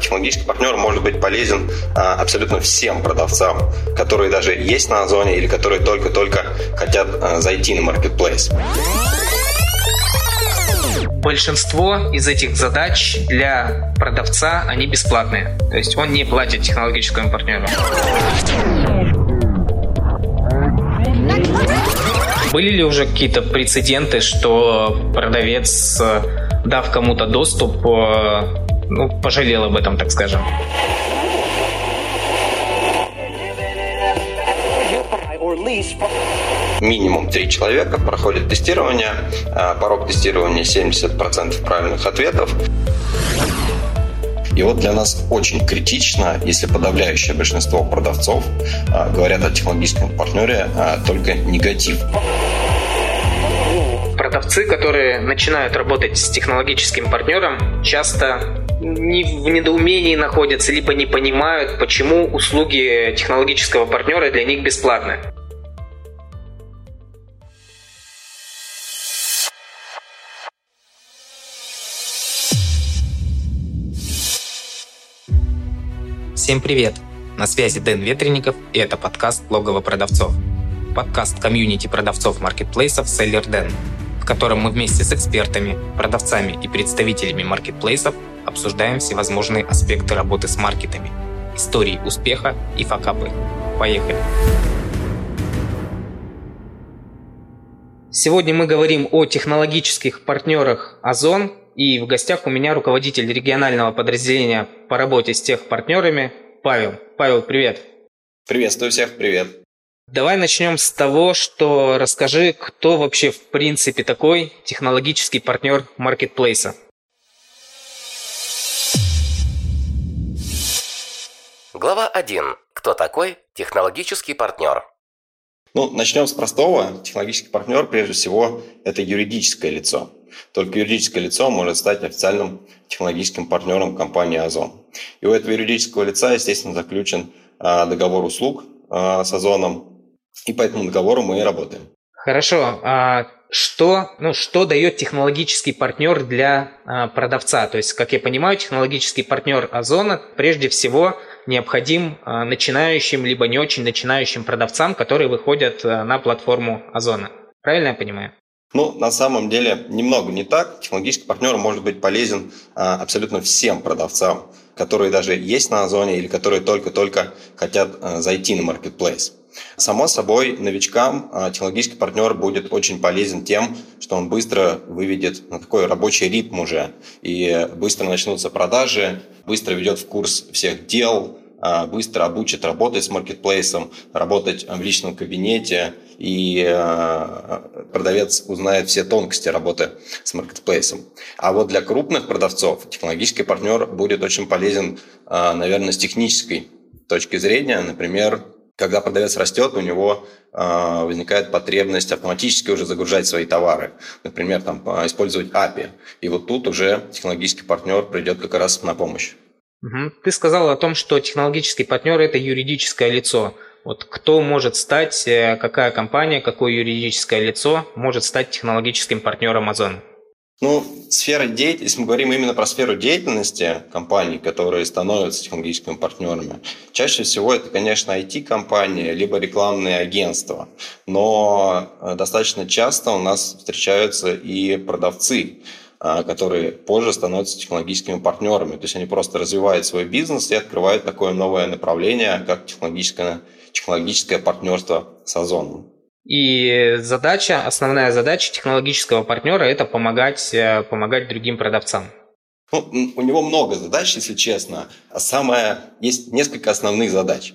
технологический партнер может быть полезен а, абсолютно всем продавцам, которые даже есть на Озоне или которые только-только хотят а, зайти на маркетплейс. Большинство из этих задач для продавца, они бесплатные. То есть он не платит технологическому партнеру. Были ли уже какие-то прецеденты, что продавец, дав кому-то доступ, э, ну, пожалел об этом, так скажем? Минимум три человека проходят тестирование, а порог тестирования 70% правильных ответов. И вот для нас очень критично, если подавляющее большинство продавцов а, говорят о технологическом партнере а, только негатив. Продавцы, которые начинают работать с технологическим партнером, часто не в недоумении находятся, либо не понимают, почему услуги технологического партнера для них бесплатны. Всем привет! На связи Дэн Ветренников и это подкаст «Логово продавцов». Подкаст комьюнити продавцов маркетплейсов «Селлер Дэн», котором мы вместе с экспертами, продавцами и представителями маркетплейсов обсуждаем всевозможные аспекты работы с маркетами, истории успеха и факапы. Поехали! Сегодня мы говорим о технологических партнерах Озон, и в гостях у меня руководитель регионального подразделения по работе с тех партнерами Павел. Павел, привет. Приветствую всех, привет. Давай начнем с того, что расскажи, кто вообще в принципе такой технологический партнер маркетплейса. Глава 1. Кто такой технологический партнер? Ну, начнем с простого. Технологический партнер, прежде всего, это юридическое лицо. Только юридическое лицо может стать официальным технологическим партнером компании Озон. И у этого юридического лица, естественно, заключен а, договор услуг а, с Озоном, и по этому договору мы и работаем. Хорошо. А что, ну, что дает технологический партнер для а, продавца? То есть, как я понимаю, технологический партнер Озона прежде всего необходим а, начинающим либо не очень начинающим продавцам, которые выходят а, на платформу Озона. Правильно я понимаю? Ну, на самом деле, немного не так. Технологический партнер может быть полезен а, абсолютно всем продавцам, которые даже есть на Озоне или которые только-только хотят а, зайти на маркетплейс. Само собой, новичкам а, технологический партнер будет очень полезен тем, что он быстро выведет на такой рабочий ритм уже, и быстро начнутся продажи, быстро ведет в курс всех дел, а, быстро обучит работать с маркетплейсом, работать в личном кабинете, и а, продавец узнает все тонкости работы с маркетплейсом. А вот для крупных продавцов технологический партнер будет очень полезен, наверное, с технической точки зрения. Например, когда продавец растет, у него возникает потребность автоматически уже загружать свои товары. Например, там, использовать API. И вот тут уже технологический партнер придет как раз на помощь. Ты сказал о том, что технологический партнер – это юридическое лицо. Вот кто может стать, э, какая компания, какое юридическое лицо может стать технологическим партнером Озона? Ну, сфера деятельности, если мы говорим именно про сферу деятельности компаний, которые становятся технологическими партнерами, чаще всего это, конечно, IT-компании, либо рекламные агентства. Но э, достаточно часто у нас встречаются и продавцы, а, которые позже становятся технологическими партнерами. То есть они просто развивают свой бизнес и открывают такое новое направление, как технологическое, технологическое партнерство с Озоном. И задача, основная задача технологического партнера – это помогать, э, помогать другим продавцам. Ну, у него много задач, если честно. А самое, есть несколько основных задач.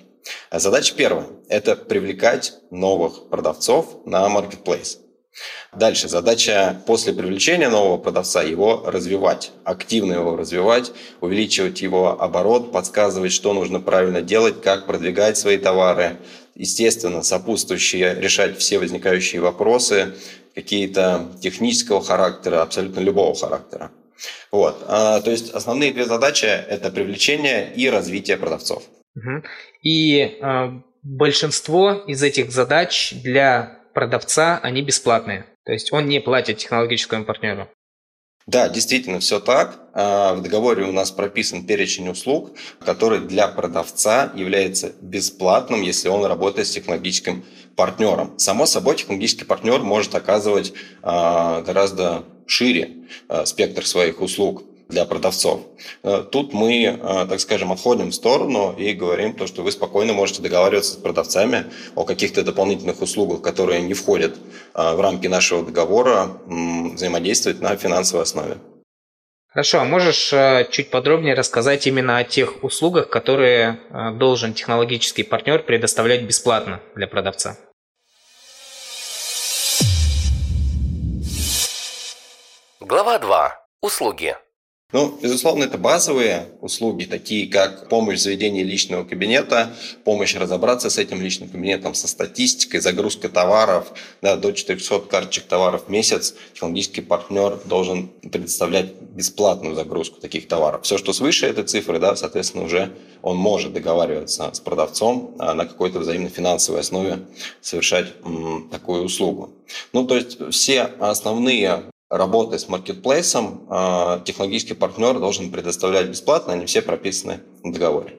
Задача первая – это привлекать новых продавцов на marketplace. Дальше задача после привлечения нового продавца его развивать, активно его развивать, увеличивать его оборот, подсказывать, что нужно правильно делать, как продвигать свои товары, естественно, сопутствующие решать все возникающие вопросы, какие-то технического характера, абсолютно любого характера. Вот. А, то есть основные две задачи – это привлечение и развитие продавцов. И э, большинство из этих задач для продавца, они бесплатные. То есть он не платит технологическому партнеру. Да, действительно, все так. А, в договоре у нас прописан перечень услуг, который для продавца является бесплатным, если он работает с технологическим партнером. Само собой, технологический партнер может оказывать а, гораздо шире а, спектр своих услуг для продавцов. Э, тут мы, э, так скажем, отходим в сторону и говорим то, что вы спокойно можете договариваться с продавцами о каких-то дополнительных услугах, которые не входят э, в рамки нашего договора, взаимодействовать на финансовой основе. Хорошо, а можешь чуть подробнее рассказать именно о тех услугах, которые должен технологический партнер предоставлять бесплатно для продавца? Глава 2. Услуги. Ну, безусловно, это базовые услуги, такие как помощь в заведении личного кабинета, помощь разобраться с этим личным кабинетом, со статистикой, загрузка товаров, да, до 400 карточек товаров в месяц технологический партнер должен предоставлять бесплатную загрузку таких товаров. Все, что свыше этой цифры, да, соответственно, уже он может договариваться с продавцом а на какой-то взаимно финансовой основе совершать м, такую услугу. Ну, то есть все основные работы с маркетплейсом а, технологический партнер должен предоставлять бесплатно, они все прописаны в договоре.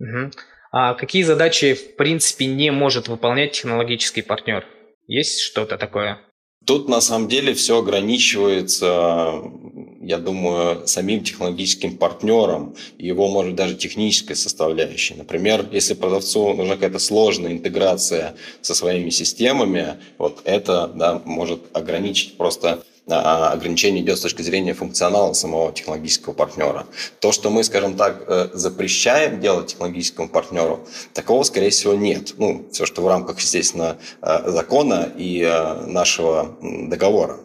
Угу. А какие задачи, в принципе, не может выполнять технологический партнер? Есть что-то такое? Тут на самом деле все ограничивается, я думаю, самим технологическим партнером, его, может, даже технической составляющей. Например, если продавцу нужна какая-то сложная интеграция со своими системами, вот это да, может ограничить просто ограничение идет с точки зрения функционала самого технологического партнера. То, что мы, скажем так, э, запрещаем делать технологическому партнеру, такого, скорее всего, нет. Ну, все, что в рамках, естественно, э, закона и э, нашего договора.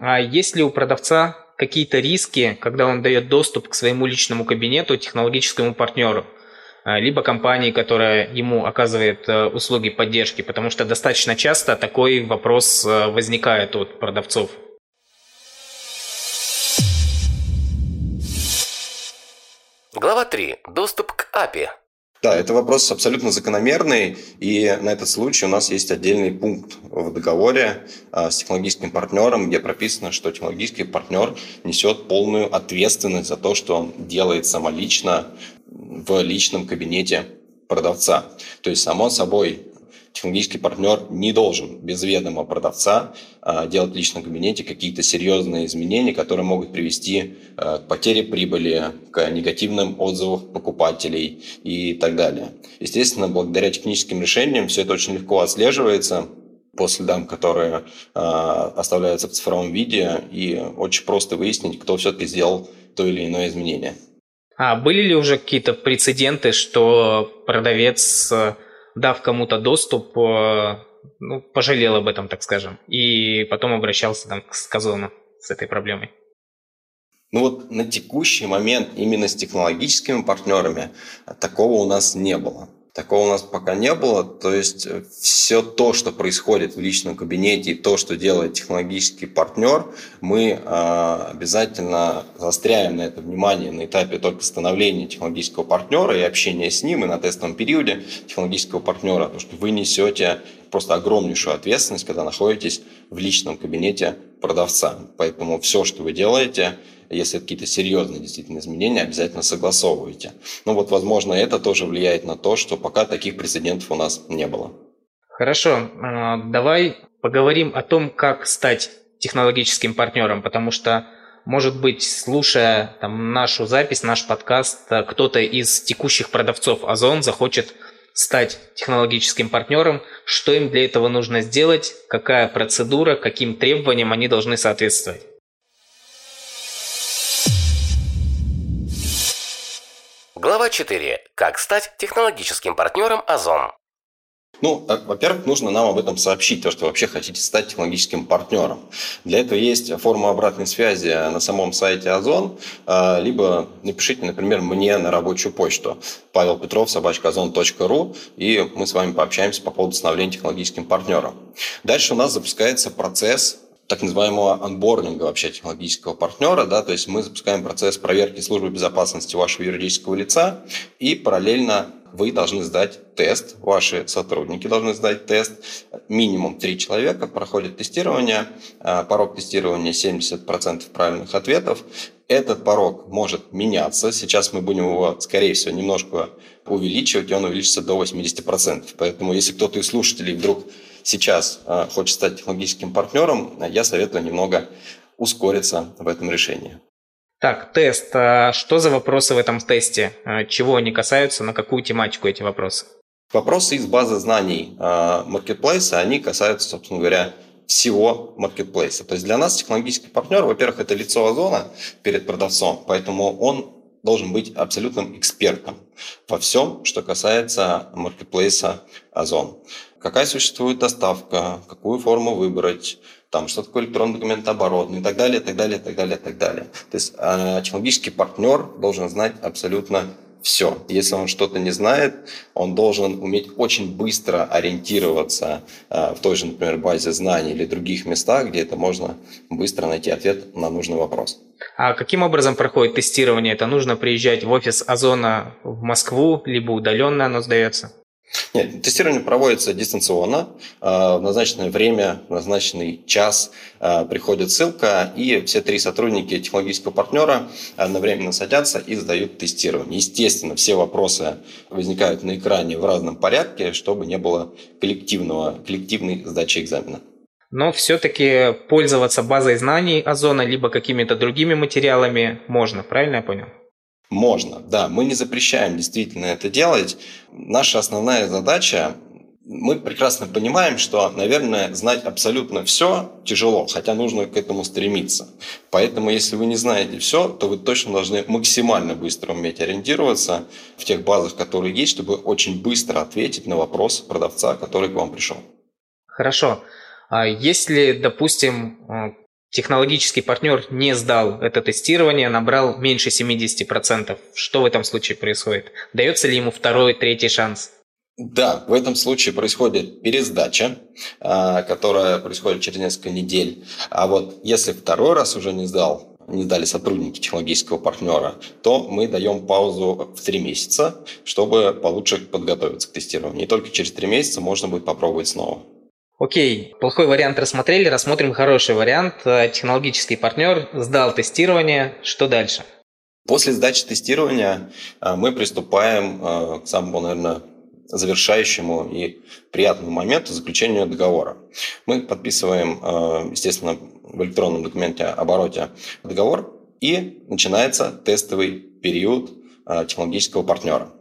А есть ли у продавца какие-то риски, когда он дает доступ к своему личному кабинету технологическому партнеру? либо компании, которая ему оказывает услуги поддержки, потому что достаточно часто такой вопрос возникает от продавцов. Глава 3. Доступ к API. Да, это вопрос абсолютно закономерный, и на этот случай у нас есть отдельный пункт в договоре а, с технологическим партнером, где прописано, что технологический партнер несет полную ответственность за то, что он делает самолично в личном кабинете продавца. То есть, само собой, технологический партнер не должен без ведома продавца а, делать в личном кабинете какие-то серьезные изменения, которые могут привести а, к потере прибыли, к негативным отзывам покупателей и так далее. Естественно, благодаря техническим решениям все это очень легко отслеживается по следам, которые э, оставляются в цифровом виде, и очень просто выяснить, кто все-таки сделал то или иное изменение. А были ли уже какие-то прецеденты, что продавец дав кому-то доступ, э, ну, пожалел об этом, так скажем, и потом обращался там к Сказону с этой проблемой. Ну вот на текущий момент именно с технологическими партнерами такого у нас не было. Такого у нас пока не было. То есть э, все то, что происходит в личном кабинете и то, что делает технологический партнер, мы э, обязательно заостряем на это внимание на этапе только становления технологического партнера и общения с ним, и на тестовом периоде технологического партнера, потому что вы несете просто огромнейшую ответственность, когда находитесь в личном кабинете продавца. Поэтому все, что вы делаете, если какие-то серьезные действительно изменения, обязательно согласовывайте. Ну вот, возможно, это тоже влияет на то, что пока таких прецедентов у нас не было. Хорошо, а, давай поговорим о том, как стать технологическим партнером, потому что может быть, слушая там, нашу запись, наш подкаст, кто-то из текущих продавцов Озон захочет стать технологическим партнером, что им для этого нужно сделать, какая процедура, каким требованиям они должны соответствовать. Глава 4. Как стать технологическим партнером Озон. Ну, э, во-первых, нужно нам об этом сообщить, то, что вообще хотите стать технологическим партнером. Для этого есть форма обратной связи на самом сайте Озон, э, либо напишите, например, мне на рабочую почту Павел Петров, собачка.озон.ру, и мы с вами пообщаемся по поводу становления технологическим партнером. Дальше у нас запускается процесс так называемого анбординга вообще технологического партнера, да, то есть мы запускаем процесс проверки службы безопасности вашего юридического лица и параллельно вы должны сдать тест, ваши сотрудники должны сдать тест. Минимум три человека проходят тестирование, а, порог тестирования 70% правильных ответов. Этот порог может меняться. Сейчас мы будем его, скорее всего, немножко увеличивать, и он увеличится до 80%. Поэтому, если кто-то из слушателей вдруг сейчас а, хочет стать технологическим партнером, я советую немного ускориться в этом решении. Так, тест. А что за вопросы в этом тесте? А чего они касаются? На какую тематику эти вопросы? Вопросы из базы знаний маркетплейса, они касаются, собственно говоря, всего маркетплейса. То есть для нас технологический партнер, во-первых, это лицо Озона перед продавцом, поэтому он должен быть абсолютным экспертом во всем, что касается маркетплейса Озон. Какая существует доставка, какую форму выбрать, там, что такое электронный документооборот, и так далее, и так далее, и так далее, и так далее. То есть э, технологический партнер должен знать абсолютно все. Если он что-то не знает, он должен уметь очень быстро ориентироваться э, в той же, например, базе знаний или других местах, где это можно быстро найти ответ на нужный вопрос. А каким образом проходит тестирование? Это нужно приезжать в офис Озона в Москву, либо удаленно оно сдается? Нет, тестирование проводится дистанционно. А, в назначенное время, в назначенный час а, приходит ссылка, и все три сотрудники технологического партнера одновременно садятся и сдают тестирование. Естественно, все вопросы возникают на экране в разном порядке, чтобы не было коллективного, коллективной сдачи экзамена. Но все-таки пользоваться базой знаний Озона либо какими-то другими материалами можно, правильно я понял? Можно, да. Мы не запрещаем действительно это делать. Наша основная задача мы прекрасно понимаем, что, наверное, знать абсолютно все тяжело, хотя нужно к этому стремиться. Поэтому, если вы не знаете все, то вы точно должны максимально быстро уметь ориентироваться в тех базах, которые есть, чтобы очень быстро ответить на вопрос продавца, который к вам пришел. Хорошо. А если, допустим, технологический партнер не сдал это тестирование, набрал меньше 70%. Что в этом случае происходит? Дается ли ему второй, третий шанс? Да, в этом случае происходит пересдача, а, которая происходит через несколько недель. А вот если второй раз уже не сдал, не сдали сотрудники технологического партнера, то мы даем паузу в три месяца, чтобы получше подготовиться к тестированию. И только через три месяца можно будет попробовать снова. Окей, плохой вариант рассмотрели, рассмотрим хороший вариант. Э, технологический партнер сдал тестирование. Что дальше? После сдачи тестирования э, мы приступаем э, к самому, наверное, завершающему и приятному моменту заключения договора. Мы подписываем, естественно, в электронном документе обороте договор, и начинается тестовый период технологического партнера.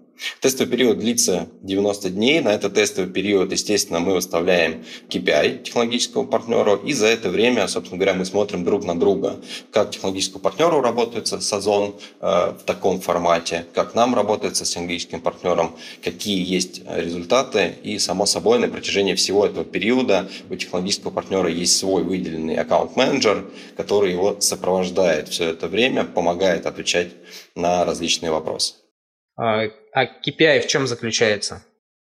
Тестовый период длится 90 дней. На этот тестовый период, естественно, мы выставляем KPI технологического партнера, и за это время, собственно говоря, мы смотрим друг на друга, как технологическому партнеру работается с Озон э, в таком формате, как нам работается с технологическим партнером, какие есть результаты, и, само собой, на протяжении всего этого периода у технологического партнера есть свой выделенный аккаунт-менеджер, который его сопровождает все это время, помогает отвечать на различные вопросы. А, а KPI в чем заключается?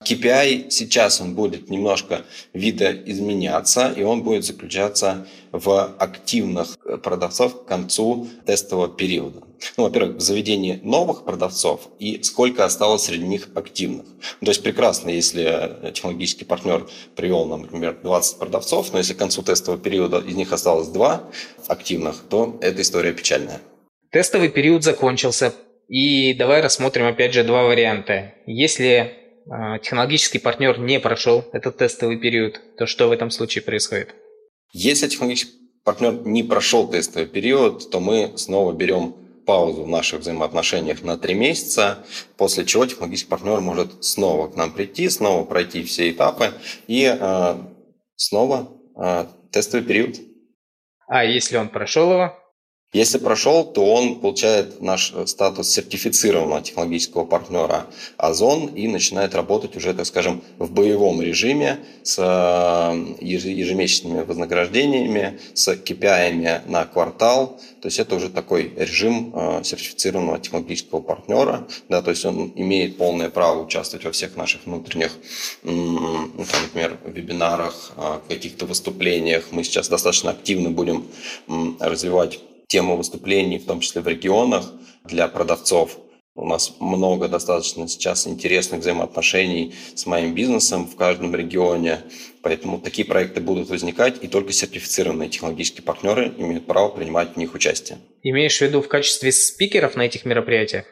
KPI сейчас он будет немножко видоизменяться, и он будет заключаться в активных продавцов к концу тестового периода. Ну, во-первых, в заведении новых продавцов и сколько осталось среди них активных. Ну, то есть прекрасно, если технологический партнер привел например, 20 продавцов, но если к концу тестового периода из них осталось 2 активных, то эта история печальная. Тестовый период закончился. И давай рассмотрим опять же два варианта. Если э, технологический партнер не прошел этот тестовый период, то что в этом случае происходит? Если технологический партнер не прошел тестовый период, то мы снова берем паузу в наших взаимоотношениях на три месяца, после чего технологический партнер может снова к нам прийти, снова пройти все этапы и э, снова э, тестовый период. А если он прошел его? Если прошел, то он получает наш статус сертифицированного технологического партнера Озон и начинает работать уже, так скажем, в боевом режиме с э, ежемесячными вознаграждениями, с KPI на квартал. То есть это уже такой режим э, сертифицированного технологического партнера. Да, то есть он имеет полное право участвовать во всех наших внутренних, ну, например, вебинарах, э, каких-то выступлениях. Мы сейчас достаточно активно будем развивать тему выступлений, в том числе в регионах, для продавцов. У нас много достаточно сейчас интересных взаимоотношений с моим бизнесом в каждом регионе, поэтому такие проекты будут возникать, и только сертифицированные технологические партнеры имеют право принимать в них участие. Имеешь в виду в качестве спикеров на этих мероприятиях?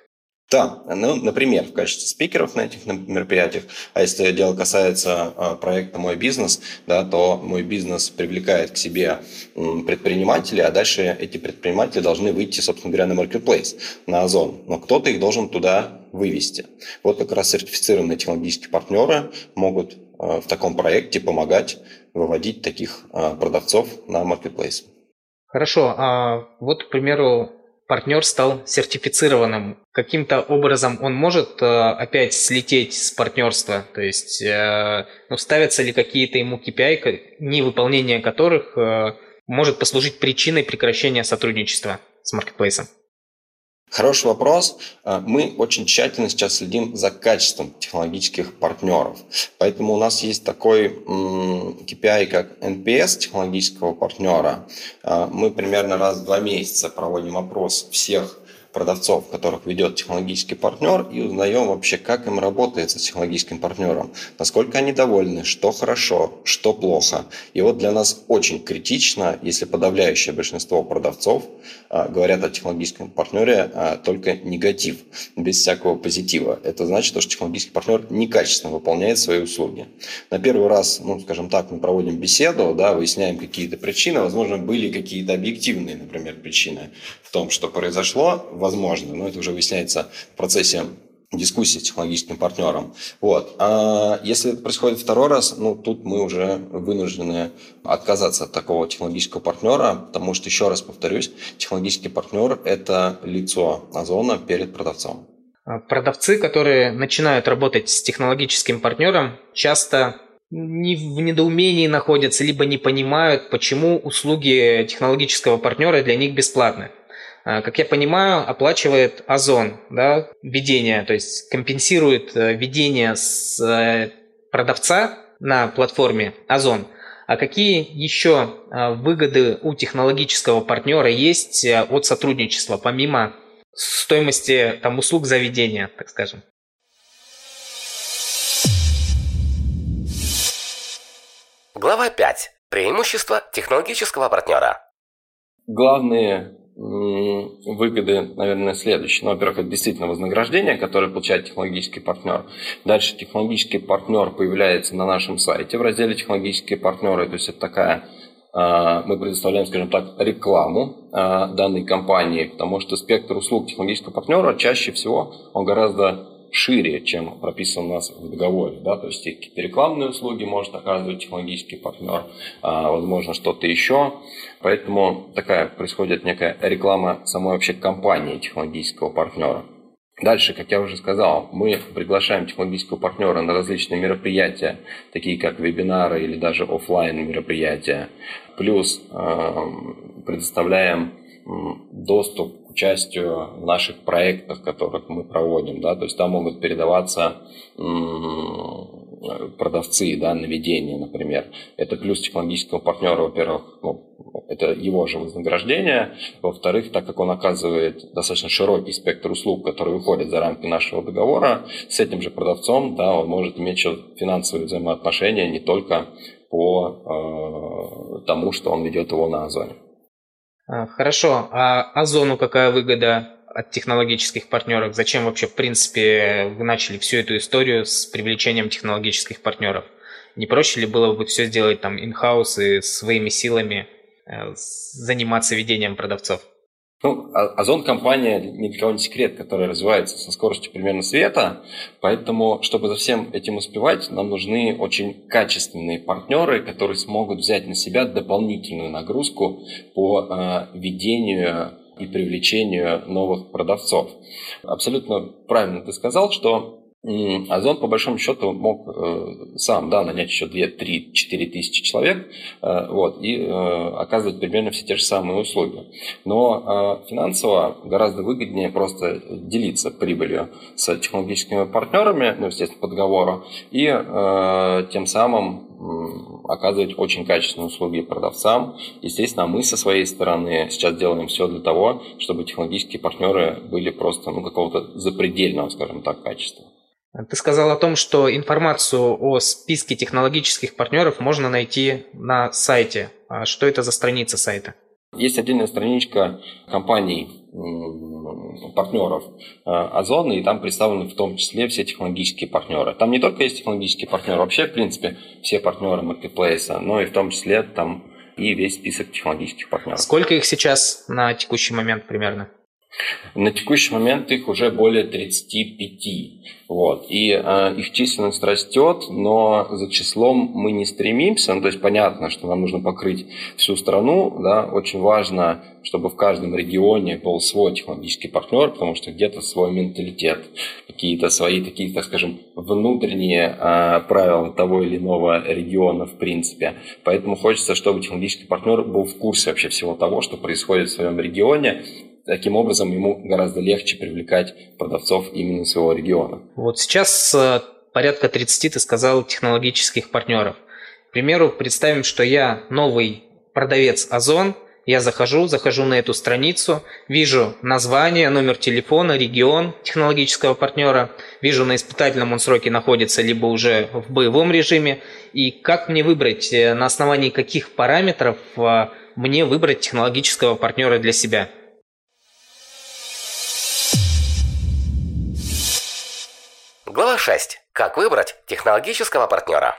Да, ну, например, в качестве спикеров на этих мероприятиях, а если дело касается а, проекта «Мой бизнес», да, то «Мой бизнес» привлекает к себе предпринимателей, а дальше эти предприниматели должны выйти, собственно говоря, на marketplace, на Озон. Но кто-то их должен туда вывести. Вот как раз сертифицированные технологические партнеры могут а, в таком проекте помогать выводить таких а, продавцов на marketplace. Хорошо, а вот, к примеру, партнер стал сертифицированным. Каким-то образом он может э, опять слететь с партнерства? То есть э, ну, ставятся ли какие-то ему KPI, невыполнение которых э, может послужить причиной прекращения сотрудничества с маркетплейсом? Хороший вопрос. А, мы очень тщательно сейчас следим за качеством технологических партнеров. Поэтому у нас есть такой KPI, как NPS технологического партнера. А, мы примерно раз в два месяца проводим опрос всех продавцов, которых ведет технологический партнер, и узнаем вообще, как им работает с технологическим партнером, насколько они довольны, что хорошо, что плохо. И вот для нас очень критично, если подавляющее большинство продавцов а, говорят о технологическом партнере а, только негатив, без всякого позитива. Это значит, что технологический партнер некачественно выполняет свои услуги. На первый раз, ну, скажем так, мы проводим беседу, да, выясняем какие-то причины, возможно, были какие-то объективные, например, причины в том, что произошло, возможно, но это уже выясняется в процессе дискуссии с технологическим партнером. Вот. А если это происходит второй раз, ну, тут мы уже вынуждены отказаться от такого технологического партнера, потому что, еще раз повторюсь, технологический партнер – это лицо Озона перед продавцом. А продавцы, которые начинают работать с технологическим партнером, часто не в недоумении находятся, либо не понимают, почему услуги технологического партнера для них бесплатны. А, как я понимаю, оплачивает Озон, да, ведение, то есть компенсирует э, ведение с э, продавца на платформе Озон. А какие еще э, выгоды у технологического партнера есть от сотрудничества, помимо стоимости там, услуг заведения, так скажем? Глава 5. Преимущества технологического партнера. Главные выгоды, наверное, следующие. Ну, во-первых, это действительно вознаграждение, которое получает технологический партнер. Дальше технологический партнер появляется на нашем сайте в разделе «Технологические партнеры». То есть это такая а, мы предоставляем, скажем так, рекламу а, данной компании, потому что спектр услуг технологического партнера чаще всего он гораздо шире, чем прописано у нас в договоре. Да? То есть какие-то рекламные услуги может оказывать технологический партнер, а, возможно, что-то еще. Поэтому такая происходит некая реклама самой вообще компании технологического партнера. Дальше, как я уже сказал, мы приглашаем технологического партнера на различные мероприятия, такие как вебинары или даже офлайн мероприятия. Плюс э, предоставляем доступ участию в наших проектах, которых мы проводим, да, то есть там могут передаваться продавцы, да, наведения, например. Это плюс технологического партнера, во-первых, ну, это его же вознаграждение. Во-вторых, так как он оказывает достаточно широкий спектр услуг, которые выходят за рамки нашего договора, с этим же продавцом, да, он может иметь финансовые взаимоотношения не только по э, тому, что он ведет его на Озоне. А, хорошо, а Озону какая выгода от технологических партнеров? Зачем вообще, в принципе, вы начали всю эту историю с привлечением технологических партнеров? Не проще ли было бы все сделать там in-house и своими силами э, заниматься ведением продавцов? Ну, а, Озон компания ни для кого не секрет, которая развивается со скоростью примерно света, поэтому, чтобы за всем этим успевать, нам нужны очень качественные партнеры, которые смогут взять на себя дополнительную нагрузку по э, ведению и привлечению новых продавцов. Абсолютно правильно ты сказал, что Озон, по большому счету, мог э, сам да, нанять еще 2, 3, 4 тысячи человек э, вот, и э, оказывать примерно все те же самые услуги. Но финансово гораздо выгоднее просто делиться прибылью с технологическими партнерами, ну, естественно, по договору, и тем самым оказывать очень качественные услуги продавцам. Естественно, мы со своей стороны сейчас делаем все для того, чтобы технологические партнеры были просто ну, какого-то запредельного, скажем так, качества. Ты сказал о том, что информацию о списке технологических партнеров можно найти на сайте. А что это за страница сайта? Есть отдельная страничка компаний, партнеров э, Озона, и там представлены в том числе все технологические партнеры. Там не только есть технологические партнеры, вообще, в принципе, все партнеры маркетплейса, но и в том числе там и весь список технологических партнеров. Сколько их сейчас на текущий момент примерно? На текущий момент их уже более 35. Вот. И э, их численность растет, но за числом мы не стремимся. Ну, то есть понятно, что нам нужно покрыть всю страну. Да? Очень важно, чтобы в каждом регионе был свой технологический партнер, потому что где-то свой менталитет, какие-то свои такие, так скажем, внутренние э, правила того или иного региона в принципе. Поэтому хочется, чтобы технологический партнер был в курсе вообще всего того, что происходит в своем регионе, Таким образом, ему гораздо легче привлекать продавцов именно своего региона. Вот сейчас э, порядка 30, ты сказал, технологических партнеров. К примеру, представим, что я новый продавец Озон, я захожу, захожу на эту страницу, вижу название, номер телефона, регион технологического партнера, вижу на испытательном он сроке находится, либо уже в боевом режиме, и как мне выбрать, э, на основании каких параметров э, мне выбрать технологического партнера для себя. Глава 6. Как выбрать технологического партнера?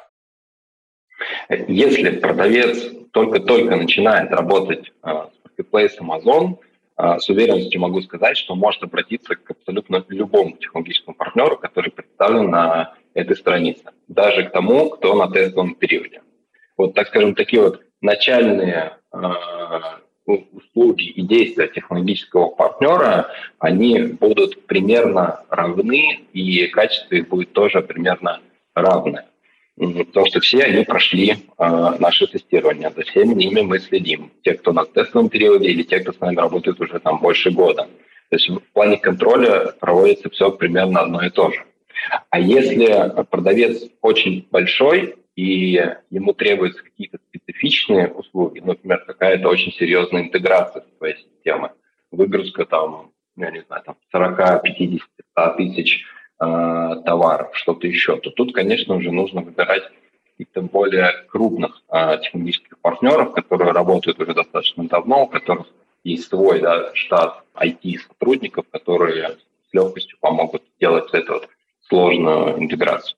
Если продавец только-только начинает работать э, с Marketplace Amazon, э, с уверенностью могу сказать, что может обратиться к абсолютно любому технологическому партнеру, который представлен на этой странице, даже к тому, кто на тестовом периоде. Вот, так скажем, такие вот начальные э, услуги и действия технологического партнера, они будут примерно равны, и качество их будет тоже примерно равное. Потому что все они прошли э, наше тестирование. За всеми ними мы следим. Те, кто на тестовом периоде, или те, кто с нами работает уже там больше года. То есть в плане контроля проводится все примерно одно и то же. А если продавец очень большой, и ему требуются какие-то специфичные услуги, например, какая-то очень серьезная интеграция с твоей системы, выгрузка там, ну, я не знаю, там 40, 50, 100 тысяч э, товаров, что-то еще, то тут, конечно, уже нужно выбирать каких-то более крупных э, технологических партнеров, которые работают уже достаточно давно, у которых есть свой да, штат IT-сотрудников, которые с легкостью помогут сделать эту вот сложную интеграцию.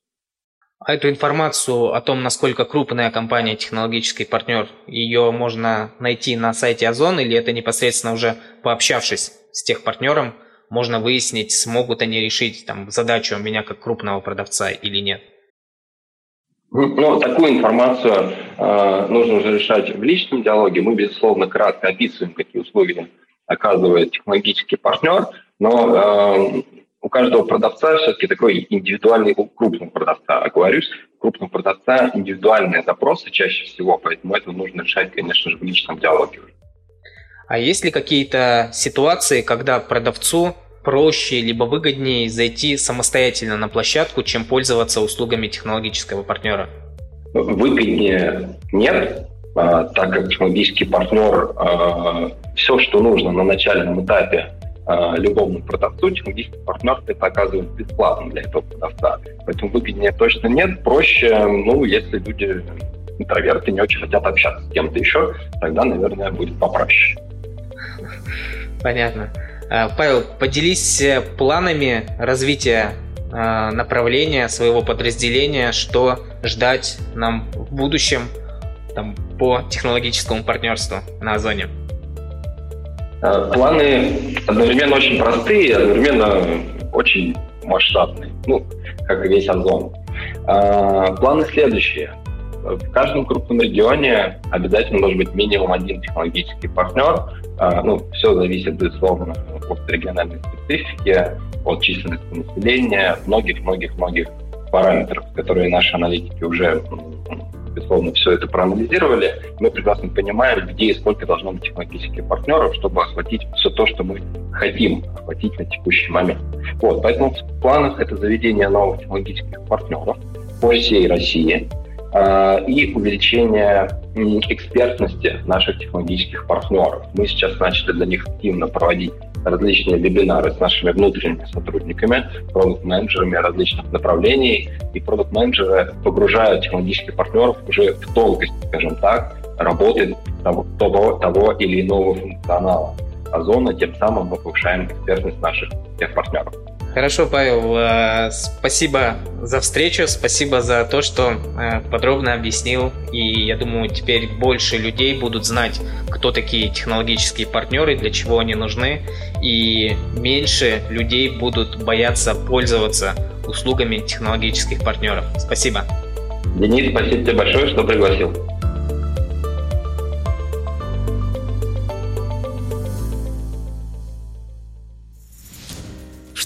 А эту информацию о том, насколько крупная компания технологический партнер, ее можно найти на сайте Озон или это непосредственно уже пообщавшись с тех партнером, можно выяснить, смогут они решить там, задачу у меня как крупного продавца или нет? Ну, такую информацию э, нужно уже решать в личном диалоге. Мы, безусловно, кратко описываем, какие услуги оказывает технологический партнер, но э, у каждого продавца все-таки такой индивидуальный, у крупного продавца, оговорюсь, крупного продавца индивидуальные запросы чаще всего, поэтому это нужно решать, конечно же, в личном диалоге. А есть ли какие-то ситуации, когда продавцу проще либо выгоднее зайти самостоятельно на площадку, чем пользоваться услугами технологического партнера? Выгоднее нет, а, так как технологический партнер а, все, что нужно на начальном этапе э, любому продавцу, технологический партнер это оказывает бесплатно для этого продавца. Поэтому выгоднее точно нет. Проще, ну, если люди интроверты не очень хотят общаться с кем-то еще, тогда, наверное, будет попроще. Понятно. А, Павел, поделись э, планами развития а, направления своего подразделения, что ждать нам в будущем там, по технологическому партнерству на Озоне. Э, планы одновременно очень простые, одновременно очень масштабные, ну, как и весь Озон. Э, планы следующие. в каждом крупном регионе обязательно должен быть минимум один технологический партнер. А, ну, все зависит, безусловно, от региональной специфики, от численности населения, многих-многих-многих параметров, которые наши аналитики уже безусловно, все это проанализировали. Мы прекрасно понимаем, где и сколько должно быть технологических партнеров, чтобы охватить все то, что мы хотим охватить на текущий момент. Вот, поэтому в планах это заведение новых технологических партнеров по всей России э, и увеличение экспертности наших технологических партнеров. Мы сейчас начали для них активно проводить различные вебинары с нашими внутренними сотрудниками, продукт-менеджерами различных направлений, и продукт-менеджеры погружают технологических партнеров уже в тонкость, скажем так, работы того, того, того или иного функционала Озона, тем самым мы повышаем экспертность наших тех партнеров. Хорошо, Павел, э, спасибо за встречу, спасибо за то, что э, подробно объяснил. И я думаю, теперь больше людей будут знать, кто такие технологические партнеры, для чего они нужны, и меньше людей будут бояться пользоваться услугами технологических партнеров. Спасибо. Денис, спасибо тебе большое, что пригласил.